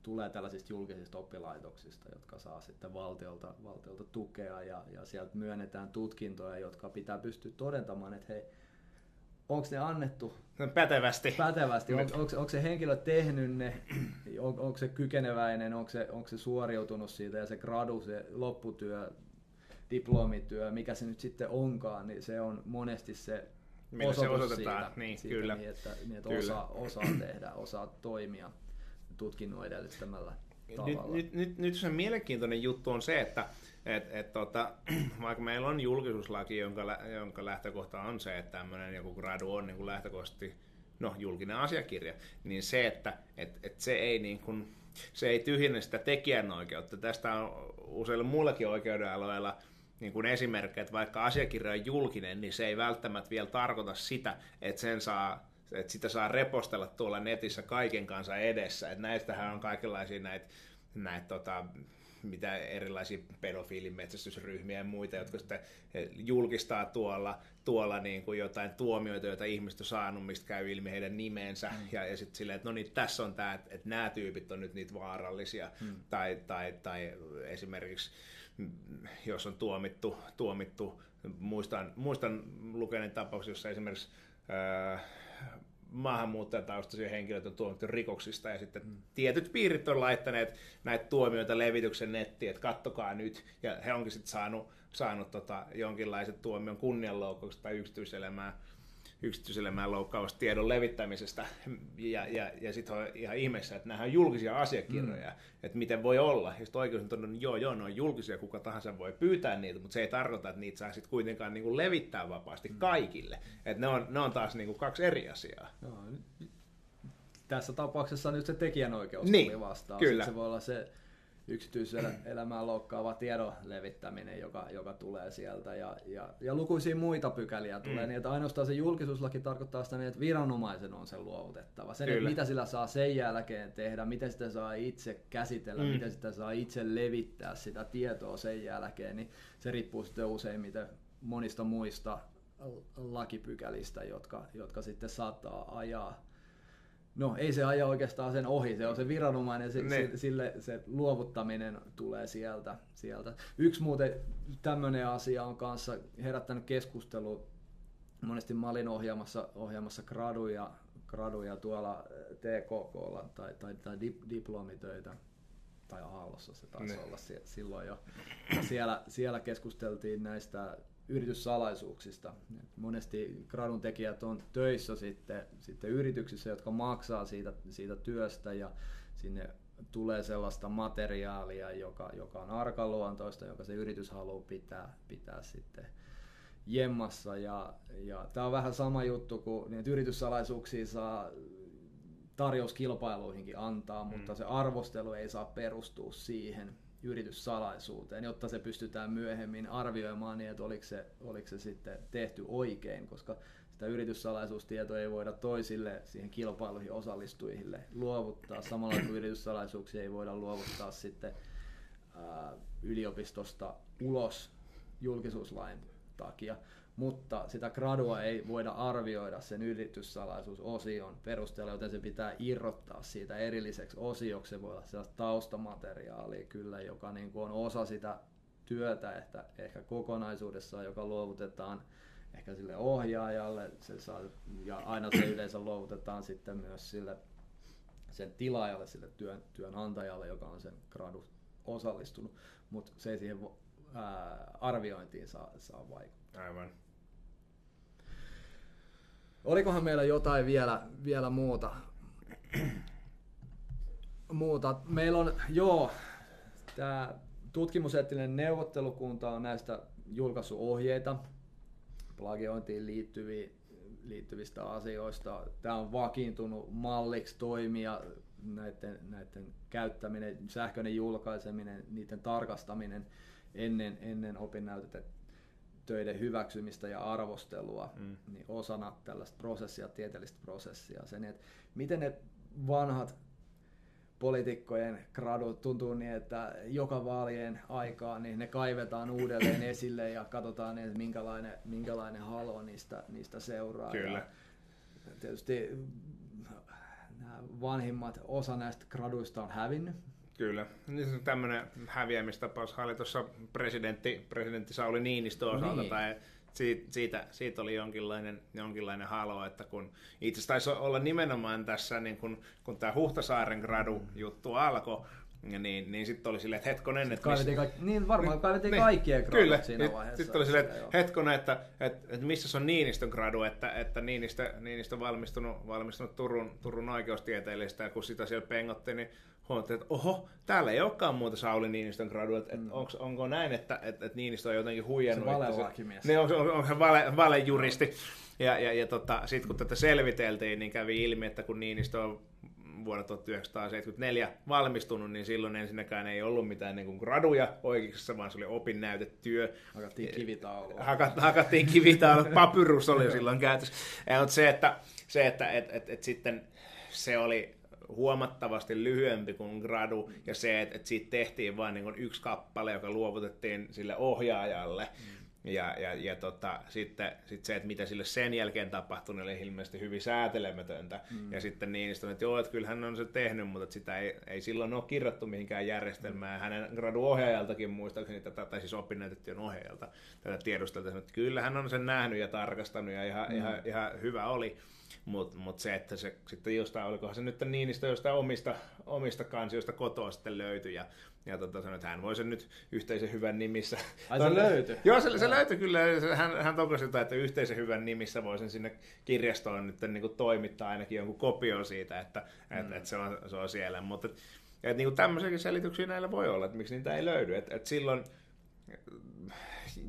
Speaker 1: tulee tällaisista julkisista oppilaitoksista, jotka saa sitten valtiolta, valtiolta tukea ja, ja sieltä myönnetään tutkintoja, jotka pitää pystyä todentamaan, että hei, onko ne annettu?
Speaker 2: No, pätevästi,
Speaker 1: pätevästi. On, onko, onko se henkilö tehnyt ne, on, onko se kykeneväinen, onko se, onko se suoriutunut siitä? Ja se gradu, se lopputyö, diplomityö, mikä se nyt sitten onkaan, niin se on monesti se Millä osoitus se siitä,
Speaker 2: niin,
Speaker 1: siitä
Speaker 2: kyllä.
Speaker 1: Niin, että, niin, että kyllä. Osaa, osaa tehdä, osaa toimia tutkinnon edellyttämällä
Speaker 2: tavalla. Nyt, nyt, nyt, nyt se mielenkiintoinen juttu on se, että et, et, tota, [CLEARS THROAT] vaikka meillä on julkisuuslaki, jonka, jonka lähtökohta on se, että tämmöinen joku gradu on niin kuin lähtökohtaisesti no, julkinen asiakirja, niin se, että et, et se, ei niin kuin, se ei tyhjennä sitä tekijänoikeutta. Tästä on useilla muillakin oikeudenaloilla niin kuin esimerkkejä, että vaikka asiakirja on julkinen, niin se ei välttämättä vielä tarkoita sitä, että sen saa että sitä saa repostella tuolla netissä kaiken kanssa edessä. Että näistähän on kaikenlaisia näitä, näitä tota, mitä erilaisia pedofiilimetsästysryhmiä ja muita, jotka sitten julkistaa tuolla, tuolla niin kuin jotain tuomioita, joita ihmiset on saanut, mistä käy ilmi heidän nimensä, mm. ja, ja sitten silleen, että no niin, tässä on tämä, että, että nämä tyypit on nyt niitä vaarallisia, mm. tai, tai, tai esimerkiksi jos on tuomittu, tuomittu muistan, muistan lukeneen tapauksia, jossa esimerkiksi ää, maahanmuuttajataustaisia henkilöitä on tuomittu rikoksista ja sitten mm. tietyt piirit on laittaneet näitä tuomioita levityksen nettiin, että kattokaa nyt ja he onkin sitten saanut, saanut tota jonkinlaiset tuomion kunnianloukkauksesta tai yksityiselämää yksityiselämään loukkaavasta tiedon levittämisestä. Ja, ja, ja sitten on ihan ihmeessä, että nämä on julkisia asiakirjoja, mm. että miten voi olla. Ja sitten oikeus on todennut, että joo, joo, ne on julkisia, kuka tahansa voi pyytää niitä, mutta se ei tarkoita, että niitä saa sitten kuitenkaan niin kuin levittää vapaasti mm. kaikille. Että ne on, ne on taas niin kuin kaksi eri asiaa.
Speaker 1: Joo, tässä tapauksessa nyt se tekijänoikeus
Speaker 2: niin,
Speaker 1: tuli vastaan.
Speaker 2: Kyllä.
Speaker 1: se voi olla se yksityiselämää loukkaava tiedon levittäminen, joka, joka tulee sieltä. Ja, ja, ja lukuisia muita pykäliä tulee, mm. niin että ainoastaan se julkisuuslaki tarkoittaa sitä, niin, että viranomaisen on se luovutettava. Sen, että mitä sillä saa sen jälkeen tehdä, miten sitä saa itse käsitellä, mm. miten sitä saa itse levittää sitä tietoa sen jälkeen, niin se riippuu sitten useimmiten monista muista lakipykälistä, jotka, jotka sitten saattaa ajaa No ei se aja oikeastaan sen ohi, se on se viranomainen, se, se, sille se luovuttaminen tulee sieltä. sieltä. Yksi muuten tämmöinen asia on kanssa herättänyt keskustelua. Monesti mä olin ohjaamassa, ohjaamassa graduja, graduja tuolla eh, TKKlla tai, tai, tai dip, diplomitöitä tai Aallossa se taisi ne. olla silloin jo. Ja siellä, siellä keskusteltiin näistä yrityssalaisuuksista. Monesti gradun tekijät on töissä sitten, sitten yrityksissä, jotka maksaa siitä, siitä työstä ja sinne tulee sellaista materiaalia, joka, joka on arkaluontoista, joka se yritys haluaa pitää, pitää sitten jemmassa. Ja, ja tämä on vähän sama juttu kuin niin, että yrityssalaisuuksia saa tarjouskilpailuihinkin antaa, mm. mutta se arvostelu ei saa perustua siihen, yrityssalaisuuteen, jotta se pystytään myöhemmin arvioimaan niin, että oliko se, oliko se sitten tehty oikein, koska sitä yrityssalaisuustietoa ei voida toisille siihen kilpailuihin osallistujille luovuttaa. Samalla kuin yrityssalaisuuksia ei voida luovuttaa sitten ää, yliopistosta ulos julkisuuslain takia. Mutta sitä gradua ei voida arvioida sen yrityssalaisuusosion perusteella, joten se pitää irrottaa siitä erilliseksi osioksi. Se voi olla sellaista taustamateriaalia kyllä, joka niin kuin on osa sitä työtä että ehkä kokonaisuudessaan, joka luovutetaan ehkä sille ohjaajalle, se saa, ja aina se yleensä luovutetaan sitten myös sille sen tilaajalle, sille työn, työnantajalle, joka on sen gradu osallistunut, mutta se ei siihen ää, arviointiin saa, saa vaikuttaa.
Speaker 2: Aivan.
Speaker 1: Olikohan meillä jotain vielä, vielä muuta? muuta? Meillä on, joo, tämä tutkimuseettinen neuvottelukunta on näistä julkaisuohjeita plagiointiin liittyviä, liittyvistä asioista. Tämä on vakiintunut malliksi toimia näiden, näiden käyttäminen, sähköinen julkaiseminen, niiden tarkastaminen ennen, ennen opinnäytetöiden hyväksymistä ja arvostelua mm. niin osana tällaista prosessia, tieteellistä prosessia. Sen, että miten ne vanhat poliitikkojen gradut tuntuu niin, että joka vaalien aikaa niin ne kaivetaan uudelleen [COUGHS] esille ja katsotaan, että minkälainen, minkälainen halo niistä, niistä seuraa.
Speaker 2: Kyllä.
Speaker 1: Ja tietysti nämä vanhimmat, osa näistä graduista on hävinnyt.
Speaker 2: Kyllä. Niin tämmöinen häviämistapaus oli tuossa presidentti, presidentti Sauli Niinistö osalta, niin. tai siitä, siitä, siitä oli jonkinlainen, jonkinlainen halo, että kun itse taisi olla nimenomaan tässä, niin kun, kun tämä Huhtasaaren gradu-juttu alkoi, niin, niin sitten oli silleen, että hetkonen... Että
Speaker 1: missä... kaikki, niin varmaan kaivettiin niin, kaikkien gradut kyllä, siinä
Speaker 2: niin,
Speaker 1: vaiheessa.
Speaker 2: Sitten oli silleen, että hetkonen, että, että, että missä on Niinistön gradu, että, että Niinistö, Niinistö valmistunut, valmistunut Turun, Turun oikeustieteellistä, ja kun sitä siellä pengotti, niin huomattiin, että oho, täällä ei olekaan muuta Sauli Niinistön gradu, että mm. onko, onko näin, että, että, että Niinistö on jotenkin huijannut.
Speaker 1: Se valelakimies.
Speaker 2: Ne on, on, on, on vale, valejuristi. Ja, ja, ja tota, sitten kun tätä selviteltiin, niin kävi ilmi, että kun Niinistö on vuonna 1974 valmistunut, niin silloin ensinnäkään ei ollut mitään niin kuin graduja oikeuksessa, vaan se oli opinnäytetyö.
Speaker 1: Hakattiin kivitaulua.
Speaker 2: Hakat, hakattiin kivitaulua, [LAUGHS] papyrus oli silloin käytössä. Ja, mutta se, että, se, että et, et, et sitten se oli huomattavasti lyhyempi kuin gradu, ja se, että, että siitä tehtiin vain niin yksi kappale, joka luovutettiin sille ohjaajalle, mm. Ja, ja, ja tota, sitten sit se, että mitä sille sen jälkeen tapahtui, niin oli ilmeisesti hyvin säätelemätöntä. Mm. Ja sitten Niinistö, että joo, että kyllä hän on se tehnyt, mutta sitä ei, ei silloin ole kirjattu mihinkään järjestelmään. Mm. Hänen graduohjaajaltakin muistaakseni, tätä, tai siis opinnäytetyön ohjaajalta tätä tiedustelta, että kyllä hän on sen nähnyt ja tarkastanut ja ihan, mm. ihan, ihan hyvä oli. Mutta mut se, että se sitten jostain, olikohan se nyt Niinistö jostain omista, omista kansioista kotoa sitten löytyi ja, ja tota, sanoi, että hän voi sen nyt yhteisen hyvän nimissä.
Speaker 1: Ai se [LAUGHS] löytyi?
Speaker 2: Joo, se, se löytyi kyllä. Hän, hän tokasi jotain, että yhteisen hyvän nimissä voisin sinne kirjastoon nyt niin kuin toimittaa ainakin jonkun kopion siitä, että, mm. että, että se, on, se on siellä. Mutta et, niin kuin tämmöisiäkin selityksiä näillä voi olla, että miksi niitä ei löydy. Et, et silloin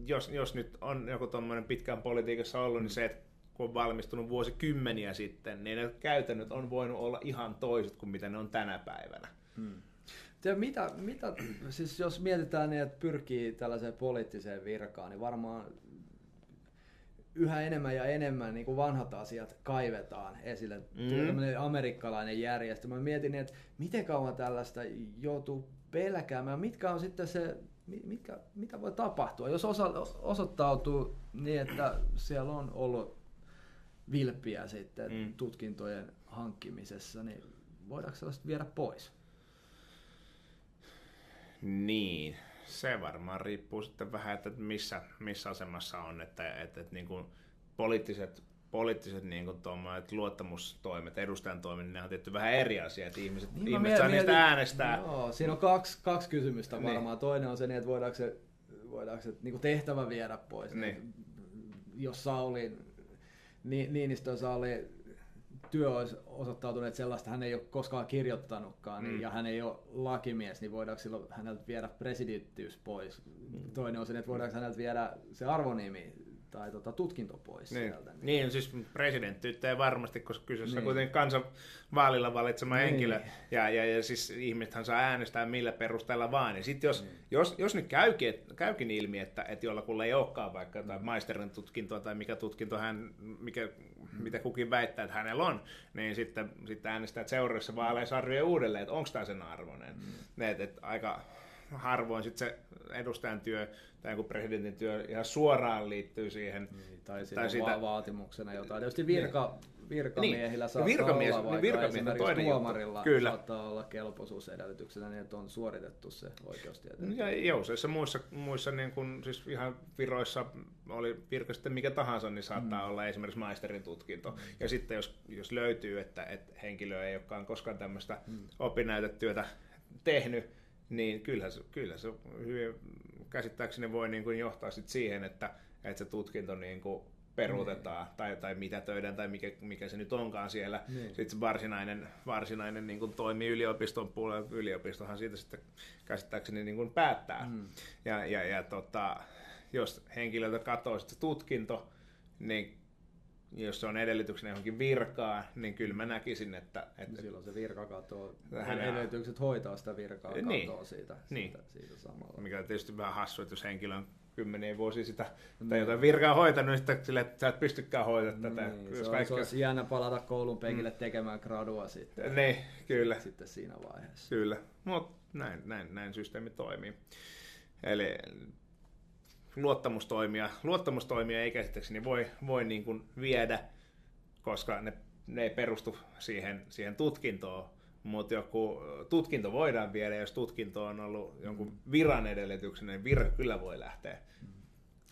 Speaker 2: jos, jos nyt on joku tuommoinen pitkään politiikassa ollut, niin se, että kun on valmistunut vuosikymmeniä sitten, niin ne käytännöt on voinut olla ihan toiset kuin mitä ne on tänä päivänä. Hmm.
Speaker 1: Te, mitä, mitä, siis jos mietitään niin, että pyrkii tällaiseen poliittiseen virkaan, niin varmaan yhä enemmän ja enemmän niin kuin vanhat asiat kaivetaan esille. Mm. amerikkalainen järjestelmä. Mä mietin, että miten kauan tällaista joutuu pelkäämään, mitkä on sitten se, mitkä, mitä voi tapahtua, jos osa, osoittautuu niin, että siellä on ollut vilppiä sitten mm. tutkintojen hankkimisessa, niin voidaanko sellaista viedä pois?
Speaker 2: Niin, se varmaan riippuu sitten vähän, että missä, missä asemassa on, että, että, että niin kuin poliittiset, poliittiset niin kuin luottamustoimet, edustajan toiminnan, ne on tietty vähän eri asia, että ihmiset, niin ihmiset saa niistä äänestää.
Speaker 1: Joo, siinä on kaksi, kaksi kysymystä niin. varmaan. Niin. Toinen on se, että voidaanko se, voidaanko se niin kuin tehtävä viedä pois. Niin. Jos Saulin Niinistön oli työ olisi osoittautunut, että sellaista hän ei ole koskaan kirjoittanutkaan, niin, mm. ja hän ei ole lakimies, niin voidaanko silloin häneltä viedä presidenttiys pois? Mm. Toinen on se, että voidaanko häneltä viedä se arvonimi tai tota, tutkinto pois
Speaker 2: niin.
Speaker 1: sieltä.
Speaker 2: Niin. niin, siis presidentti ei varmasti, koska kyseessä niin. on kuitenkin kansan vaalilla valitsema niin. henkilö, ja, ja, ja siis ihmisethän saa äänestää millä perusteella vaan. Ja sitten jos, niin. jos, jos nyt käykin, et, käykin ilmi, että, että jollakulla ei olekaan vaikka tai maisterin tutkintoa tai mikä tutkinto hän, mikä, mm. mitä kukin väittää, että hänellä on, niin sitten, sitten äänestää seuraavissa vaaleissa arvioi uudelleen, että onko tämä sen arvoinen. Mm. Et, et, aika harvoin sit se edustajan työ tai joku presidentin työ ihan suoraan liittyy siihen.
Speaker 1: Niin, tai, tai siitä... vaatimuksena jotain. Tietysti virka, niin virkamiehillä niin. saattaa
Speaker 2: virkamies,
Speaker 1: olla,
Speaker 2: vaikka virkamies
Speaker 1: toinen tuomarilla Kyllä. saattaa olla kelpoisuusedellytyksenä niin, että on suoritettu se oikeustieteen.
Speaker 2: Ja jouseissa muissa, muissa niin kun, siis ihan viroissa oli virka sitten mikä tahansa, niin saattaa mm. olla esimerkiksi maisterin tutkinto. Mm. Ja sitten jos, jos löytyy, että, että henkilö ei olekaan koskaan tämmöistä mm. opinnäytetyötä tehnyt, niin kyllä se, kyllä se hyvin käsittääkseni voi niin kuin johtaa sit siihen, että, että se tutkinto niin kuin peruutetaan mm. tai, tai mitä töiden tai mikä, mikä se nyt onkaan siellä. Mm. Sitten se varsinainen, varsinainen niin kuin toimii yliopiston puolella. Yliopistohan siitä sitten käsittääkseni niin kuin päättää. Mm. Ja, ja, ja tota, jos henkilöltä katoaa sitten tutkinto, niin jos se on edellytyksenä johonkin virkaan, niin kyllä mä näkisin, että... että
Speaker 1: Silloin se virka katoaa, hän edellytykset hoitaa sitä virkaa niin, katoaa siitä, niin. siitä, siitä samalla.
Speaker 2: Mikä on tietysti vähän hassu, että jos henkilö on kymmeniä vuosia sitä, mm. tai jotain virkaa hoitanut, niin sitten sille, että sä et pystykään hoitamaan tätä.
Speaker 1: Niin, se, on, se olisi jännä palata koulun penkille mm. tekemään gradua sitten.
Speaker 2: Niin, kyllä.
Speaker 1: Sitten siinä vaiheessa.
Speaker 2: Kyllä, mutta näin, näin, näin systeemi toimii. Eli luottamustoimia, luottamustoimia ei käsittääkseni voi, voi niin kuin viedä, koska ne, ne ei perustu siihen, siihen tutkintoon, mutta joku tutkinto voidaan viedä, jos tutkinto on ollut jonkun viran edellytyksen, niin virka kyllä voi lähteä.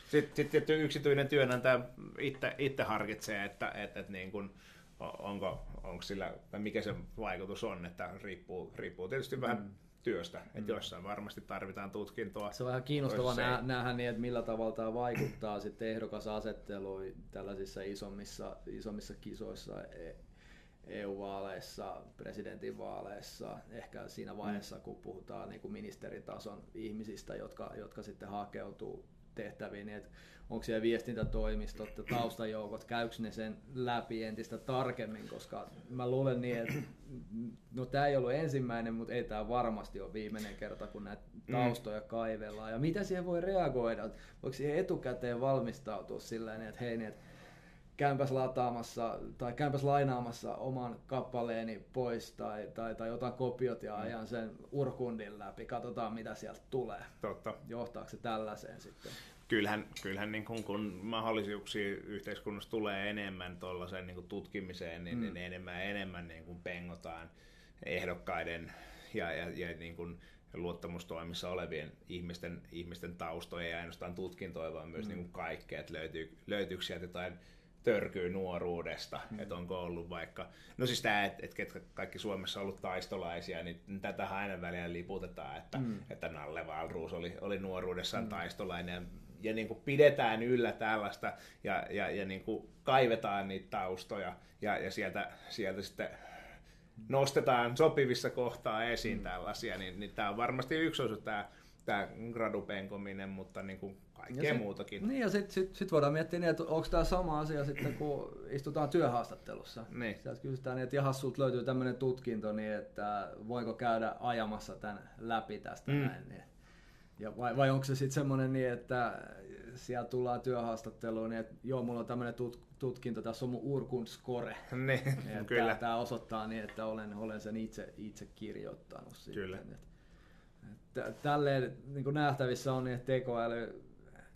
Speaker 2: Sitten, sitten yksityinen työnantaja itse, itse harkitsee, että, että, että niin kuin, onko, onko sillä, tai mikä se vaikutus on, että riippuu, riippuu tietysti mm. Työstä, että mm. jossain varmasti tarvitaan tutkintoa.
Speaker 1: Se on vähän kiinnostavaa nä- nähdä niin, että millä tavalla tämä vaikuttaa sitten ehdokasasetteluun tällaisissa isommissa, isommissa kisoissa e- EU-vaaleissa, presidentinvaaleissa, ehkä siinä vaiheessa, kun puhutaan niin kuin ministeritason ihmisistä, jotka, jotka sitten hakeutuu tehtäviin, niin että onko siellä viestintätoimistot ja taustajoukot, käykö ne sen läpi entistä tarkemmin, koska mä luulen niin, että [CLEARS THROAT] no tämä ei ollut ensimmäinen, mutta ei tämä varmasti ole viimeinen kerta, kun näitä mm. taustoja kaivellaan. Ja mitä siihen voi reagoida? Voiko siihen etukäteen valmistautua sillä että hei, niin, että käymäs lataamassa tai käymäs lainaamassa oman kappaleeni pois tai, tai, tai otan kopiot ja mm. ajan sen urkundin läpi, katsotaan mitä sieltä tulee.
Speaker 2: Totta.
Speaker 1: Johtaako se tällaiseen sitten?
Speaker 2: Kyllähän, kyllähän niin kun, kun mahdollisuuksia yhteiskunnassa tulee enemmän tuollaiseen niin tutkimiseen, niin, mm. niin enemmän enemmän niin kuin pengotaan ehdokkaiden ja, ja, ja niin kuin luottamustoimissa olevien ihmisten, ihmisten taustoja ja ainoastaan tutkintoja, vaan myös mm. niin kuin kaikkea, että löytyy, löytyykö sieltä jotain törkyy nuoruudesta, mm. että onko ollut vaikka, no siis tämä, että et, et kaikki Suomessa on ollut taistolaisia, niin tätä aina väliä liputetaan, että, mm. että Nalle Valruus oli, oli nuoruudessaan mm. taistolainen ja, niin kuin pidetään yllä tällaista ja, ja, ja niin kuin kaivetaan niitä taustoja ja, ja sieltä, sieltä sitten nostetaan sopivissa kohtaa esiin mm. tällaisia, niin, niin tämä on varmasti yksi osa tämä, tämä gradupenkominen, mutta niin kuin kaikkea sit, muutakin.
Speaker 1: Niin ja sitten sit, sit voidaan miettiä, niin, että onko tämä sama asia sitten, kun istutaan työhaastattelussa.
Speaker 2: Niin.
Speaker 1: Sieltä kysytään, niin, että jahas, sulta löytyy tämmöinen tutkinto, niin että voiko käydä ajamassa tämän läpi tästä mm. näin. Niin. Ja vai, vai onko se sitten semmoinen niin, että siellä tullaan työhaastatteluun, niin että joo, mulla on tämmöinen tut, tutkinto, tässä on mun urkundskore. [LAUGHS]
Speaker 2: Niin, [LAUGHS] kyllä.
Speaker 1: Tämä osoittaa niin, että olen, olen sen itse, itse kirjoittanut.
Speaker 2: Kyllä.
Speaker 1: Sitten. Että, tälleen niin nähtävissä on niin, että tekoäly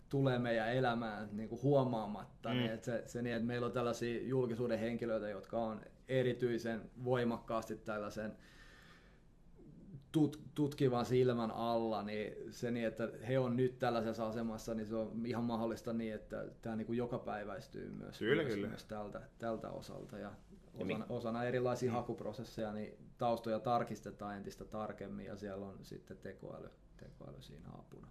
Speaker 1: tulee meidän elämään niin kuin huomaamatta. Mm. Niin, että se, se niin, että meillä on tällaisia julkisuuden henkilöitä, jotka on erityisen voimakkaasti tällaisen tut, tutkivan silmän alla, niin se niin, että he on nyt tällaisessa asemassa, niin se on ihan mahdollista niin, että tämä niin kuin jokapäiväistyy myös,
Speaker 2: kyllä,
Speaker 1: myös,
Speaker 2: kyllä.
Speaker 1: myös tältä, tältä osalta. Ja osana, osana erilaisia mm. hakuprosesseja niin taustoja tarkistetaan entistä tarkemmin ja siellä on sitten tekoäly, tekoäly siinä apuna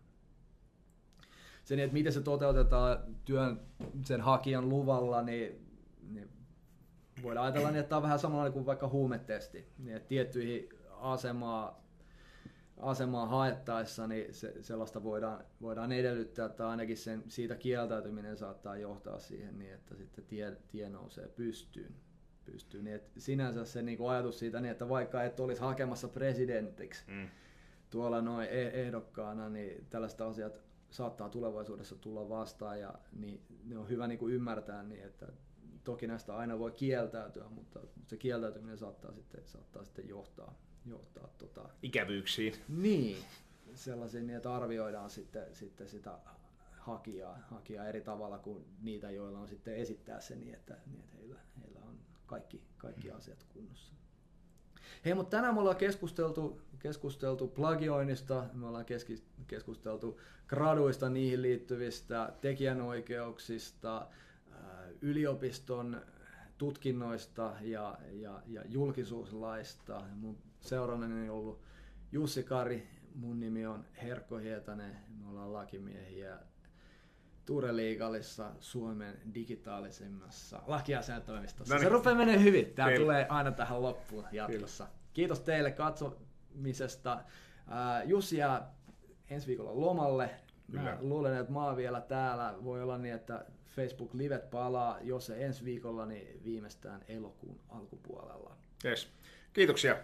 Speaker 1: se, niin, että miten se toteutetaan työn sen hakijan luvalla, niin, niin voidaan ajatella, niin, että tämä on vähän samanlainen kuin vaikka huumetesti. Niin, että tiettyihin asemaa, asemaa haettaessa, niin se, sellaista voidaan, voidaan edellyttää, että ainakin sen, siitä kieltäytyminen saattaa johtaa siihen, niin että sitten tie, tie nousee pystyyn. pystyyn. Niin, että sinänsä se niin kuin ajatus siitä, niin että vaikka et olisi hakemassa presidentiksi mm. tuolla noin e-, ehdokkaana, niin tällaista asiat saattaa tulevaisuudessa tulla vastaan ja niin ne on hyvä niin kuin ymmärtää niin, että toki näistä aina voi kieltäytyä, mutta se kieltäytyminen saattaa sitten, saattaa sitten johtaa, johtaa tota...
Speaker 2: ikävyyksiin.
Speaker 1: Niin, sellaisia niin, että arvioidaan sitten, sitten sitä hakijaa, hakijaa eri tavalla kuin niitä, joilla on sitten esittää se niin, että, niin, että heillä, heillä on kaikki, kaikki mm. asiat kunnossa. Hei, mutta tänään me ollaan keskusteltu, keskusteltu plagioinnista, me ollaan keski, keskusteltu graduista, niihin liittyvistä tekijänoikeuksista, yliopiston tutkinnoista ja, ja, ja julkisuuslaista. Mun seurannani on ollut Jussi Kari, mun nimi on Herkko Hietanen, me ollaan lakimiehiä Liigalissa Suomen digitaalisimmassa lakiasiantoimistossa. No niin. Se rupeaa menee hyvin. Tämä Teille. tulee aina tähän loppuun jatkossa. Kyllä. Kiitos teille katsomisesta. Jussi jää ensi viikolla lomalle. Mä luulen, että mä oon vielä täällä. Voi olla niin, että Facebook Livet palaa, jos se ensi viikolla, niin viimeistään elokuun alkupuolella.
Speaker 2: Yes. Kiitoksia.